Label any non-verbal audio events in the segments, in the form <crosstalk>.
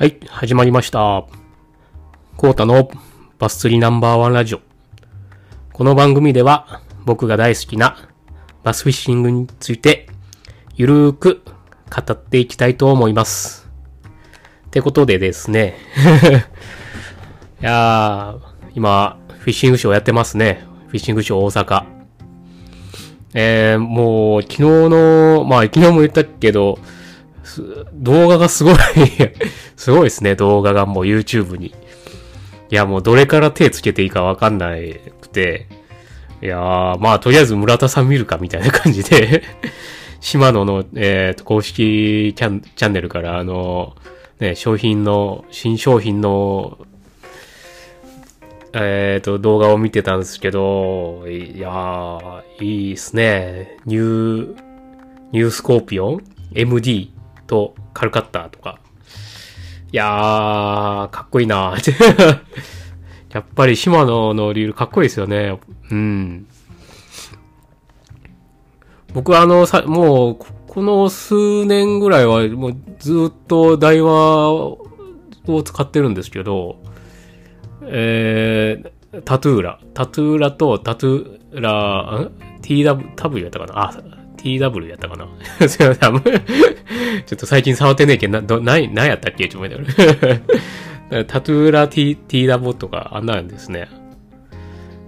はい、始まりました。コータのバス釣りナンバーワンラジオ。この番組では僕が大好きなバスフィッシングについてゆるーく語っていきたいと思います。ってことでですね。<laughs> いやー、今、フィッシングショーやってますね。フィッシングショー大阪。えー、もう、昨日の、まあ、昨日も言ったけど、動画がすごい、<laughs> すごいですね、動画がもう YouTube に。いや、もうどれから手つけていいかわかんなくて、いやー、まあ、とりあえず村田さん見るかみたいな感じで、<laughs> 島野の、えーと、公式チャンチャンネルから、あの、ね、商品の、新商品の、えっ、と、動画を見てたんですけど、いやー、いいですね。ニュー、ニュースコーピオン ?MD とカルカッターとか。いやー、かっこいいな <laughs> やっぱりシマノのリールかっこいいですよね。うん。僕はあの、さ、もう、この数年ぐらいは、もうずっと台話を使ってるんですけど、えー、タトゥーラ。タトゥーラとタトゥーラ、ん ?TW、W やったかな？あ、TW やったかな？<laughs> すいません。<laughs> ちょっと最近触ってねえけど、な、ど、な、何やったっけ？ちょっと待って。<laughs> タトゥーラ T、TW とか、あんなんですね。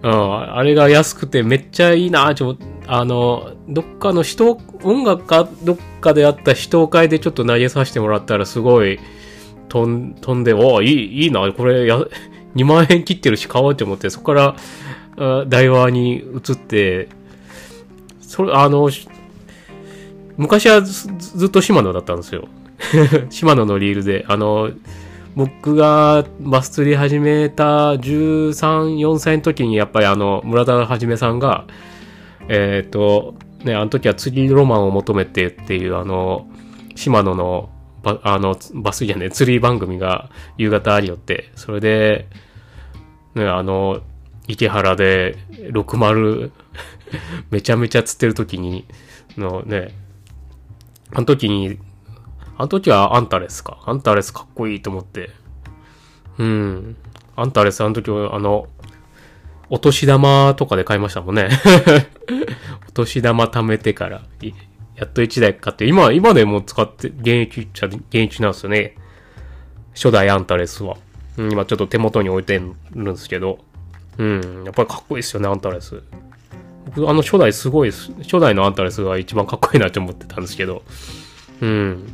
うん、あれが安くてめっちゃいいな。ちょ、あの、どっかの人、音楽かどっかであった人会でちょっと投げさせてもらったらすごい飛ん飛んで、おいい、いいな、これや、2万円切ってるし買おうと思って、そこから、あ台湾に移って、それ、あの、昔はずっとシマノだったんですよ。シマノのリールで、あの、僕がバス釣り始めた13、4歳の時にやっぱりあの、村田はじめさんが、えっ、と、ね、あの時は釣りロマンを求めてっていうあの、シマノのバあの、バスじゃね、釣り番組が夕方ありよって、それで、ね、あの、池原で60 <laughs> めちゃめちゃ釣ってる時に、のね、あの時に、あの時はアンタレスか。アンタレスかっこいいと思って。うん。アンタレスあの時は、あの、お年玉とかで買いましたもんね。<laughs> お年玉貯めてから、やっと1台買って、今、今でも使って、現役っちゃ、現役なんですよね。初代アンタレスは。今ちょっと手元に置いてるんですけど。うん。やっぱりかっこいいですよね、アンタレス。僕、あの初代すごい。初代のアンタレスが一番かっこいいなって思ってたんですけど。うん。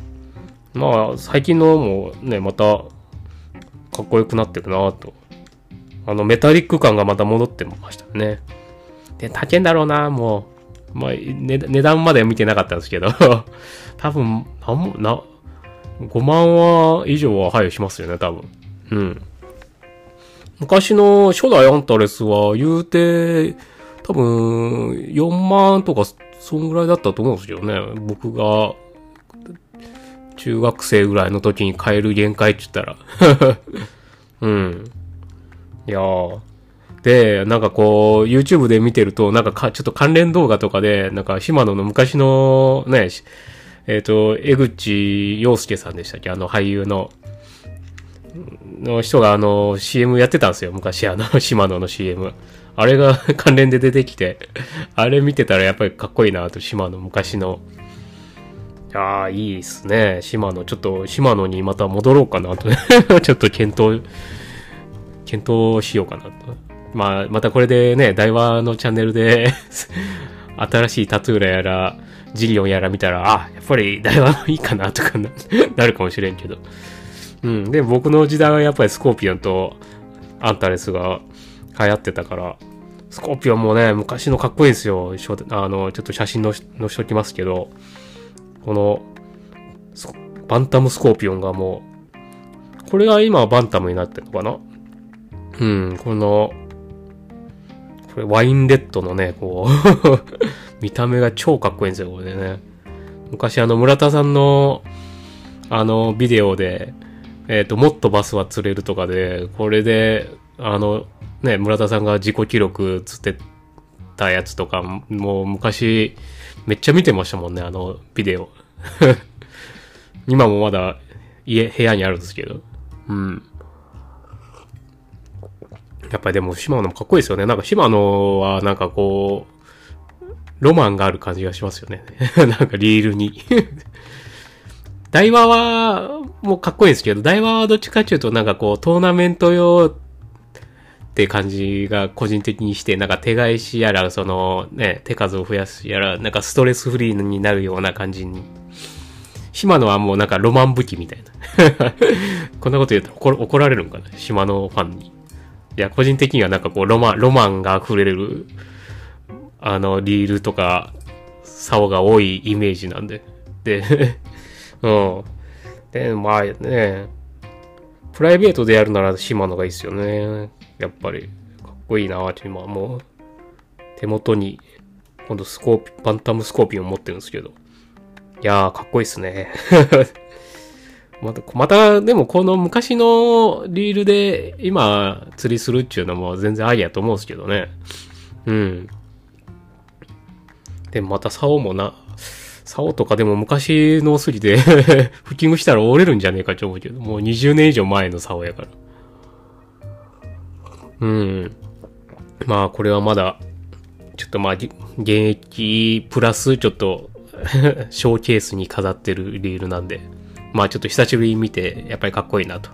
まあ、最近のもね、また、かっこよくなってるなと。あの、メタリック感がまた戻ってましたね。で、高いんだろうな、もう。まあ、ね、値段まで見てなかったんですけど、<laughs> 多分、なんも、な、5万は以上は配慮しますよね、多分。うん。昔の初代アンタレスは言うて、多分、4万とか、そんぐらいだったと思うんですよね。僕が、中学生ぐらいの時に買える限界って言ったら。<laughs> うん。いやー。で、なんかこう、YouTube で見てると、なんかかちょっと関連動画とかで、なんか、島野の昔のね、えっ、と、江口洋介さんでしたっけ？あの俳優の、の人があの、CM やってたんですよ。昔あの、<laughs> 島野の CM。あれが <laughs> 関連で出てきて、あれ見てたらやっぱりかっこいいなと、島野昔の。いやー、いいっすね。島野。ちょっと、島野にまた戻ろうかなと。<laughs> ちょっと検討、検討しようかなと。まあ、またこれでね、台湾のチャンネルで、<laughs> 新しいタトゥーラやら、ジリオンやら見たら、あ、やっぱり台湾いいかなとかななるかもしれんけど。うん。で、僕の時代はやっぱりスコーピオンとアンタレスが流行ってたから、スコーピオンもね、昔のかっこいいんですよ。あの、ちょっと写真のし載せときますけど、この、バンタムスコーピオンがもう、これが今はバンタムになってるのかな？うん、この、これワインレッドのね、こう、<laughs> 見た目が超かっこいいんですよ、これね。昔あの、村田さんの、あの、ビデオで、えっ、と、もっとバスは釣れるとかで、これで、あの、ね、村田さんが自己記録釣ってたやつとか、もう昔、めっちゃ見てましたもんね、あの、ビデオ。<laughs> 今もまだ、家、部屋にあるんですけど。うん。やっぱりでも、シマノもかっこいいですよね。なんか、シマノは、なんかこう、ロマンがある感じがしますよね。<laughs> なんか、リールに。<laughs> 台話は、もうかっこいいんですけど、台話はどっちかっていうと、なんかこう、トーナメント用って感じが個人的にして、なんか手返しやら、そのね、手数を増やすやら、なんかストレスフリーになるような感じに。島野はもうなんかロマン武器みたいな。<laughs> こんなこと言うと怒られるんかな？島野ファンに。いや、個人的にはなんかこう、ロマン、ロマンが溢れる、あの、リールとか、竿が多いイメージなんで。で、<laughs> うん。で、まあね、プライベートでやるなら島野がいいっすよね。やっぱり、かっこいいなって今もう、手元に、今度スコーピ、バンタムスコーピオン持ってるんですけど。いやー、かっこいいっすね。<laughs> また、また、でもこの昔のリールで今釣りするっていうのも全然ありやと思うんですけどね。うん。で、また竿もな、竿とかでも昔のスリでフッキングしたら折れるんじゃねえかと思うけど、もう20年以上前の竿やから。うん。まあ、これはまだ、ちょっとまあ、現役プラスちょっと <laughs> ショーケースに飾ってるリールなんで、まあちょっと久しぶりに見て、やっぱりかっこいいなと。い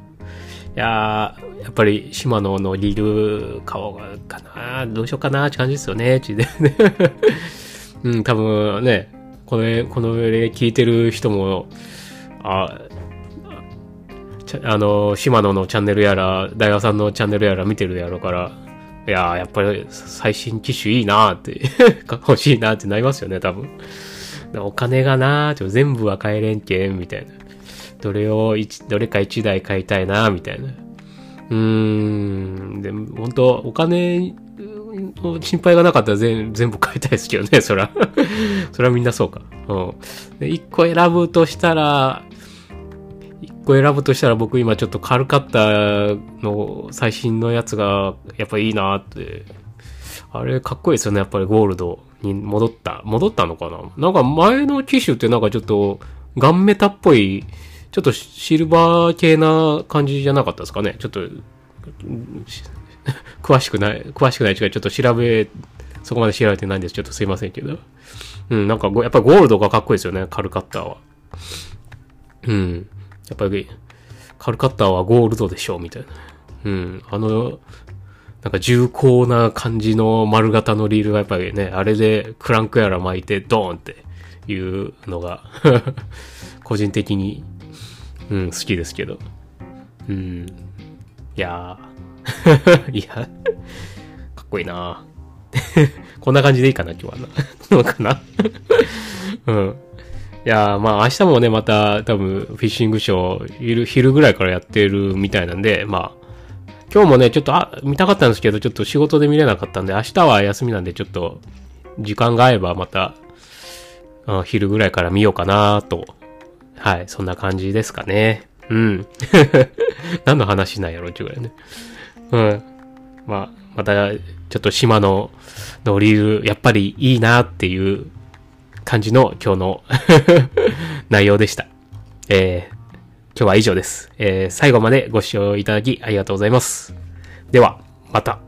やー、やっぱりシマノのリール買おうかな、どうしようかなって感じですよね、ちで。<laughs> うん、多分ね、これ、この上で聞いてる人も、あ、あの、シマノのチャンネルやら、大和さんのチャンネルやら見てるやろうから、いやー、やっぱり最新機種いいなーって <laughs> 欲しいなーってなりますよね、多分。お金がなー全部は買えれんけん、みたいな。どれを、どれか一台買いたいなー、みたいな。うーん、でも、本当お金の心配がなかったら全部買いたいですけどね、そら。<laughs> それはみんなそうか。うん。で、一個選ぶとしたら、個選ぶとしたら僕今ちょっとカルカッタの最新のやつがやっぱいいなって。あれかっこいいですよね、やっぱりゴールドに戻った。戻ったのかな？なんか前の機種ってなんかちょっとガンメタっぽい、ちょっとシルバー系な感じじゃなかったですかね？ちょっと、詳しくない、詳しくない違う、ちょっと調べ、そこまで調べてないんです。ちょっとすいませんけど。うん、なんかやっぱゴールドがかっこいいですよね、カルカッターは。うん。やっぱり、カルカッターはゴールドでしょ、みたいな。うん。あの、なんか重厚な感じの丸型のリールがやっぱりね、あれでクランクやら巻いてドーンっていうのが <laughs> 個人的に、うん、好きですけど。うん。いやー。<laughs> いや、かっこいいな <laughs> こんな感じでいいかな、今日はな。どうかなうん。いや、まあ明日もね、また多分フィッシングショー、昼、昼ぐらいからやってるみたいなんで、まあ、今日もね、ちょっと、あ、見たかったんですけど、ちょっと仕事で見れなかったんで、明日は休みなんで、ちょっと、時間が合えばまた、あ昼ぐらいから見ようかなと。はい、そんな感じですかね。うん。<laughs> 何の話なんやろ、ちゅうぐらいね。うん。まあ、また、ちょっと島の、のリール、やっぱりいいなっていう感じの今日の <laughs> 内容でした。えー今日は以上です。えー最後までご視聴いただきありがとうございます。では、また。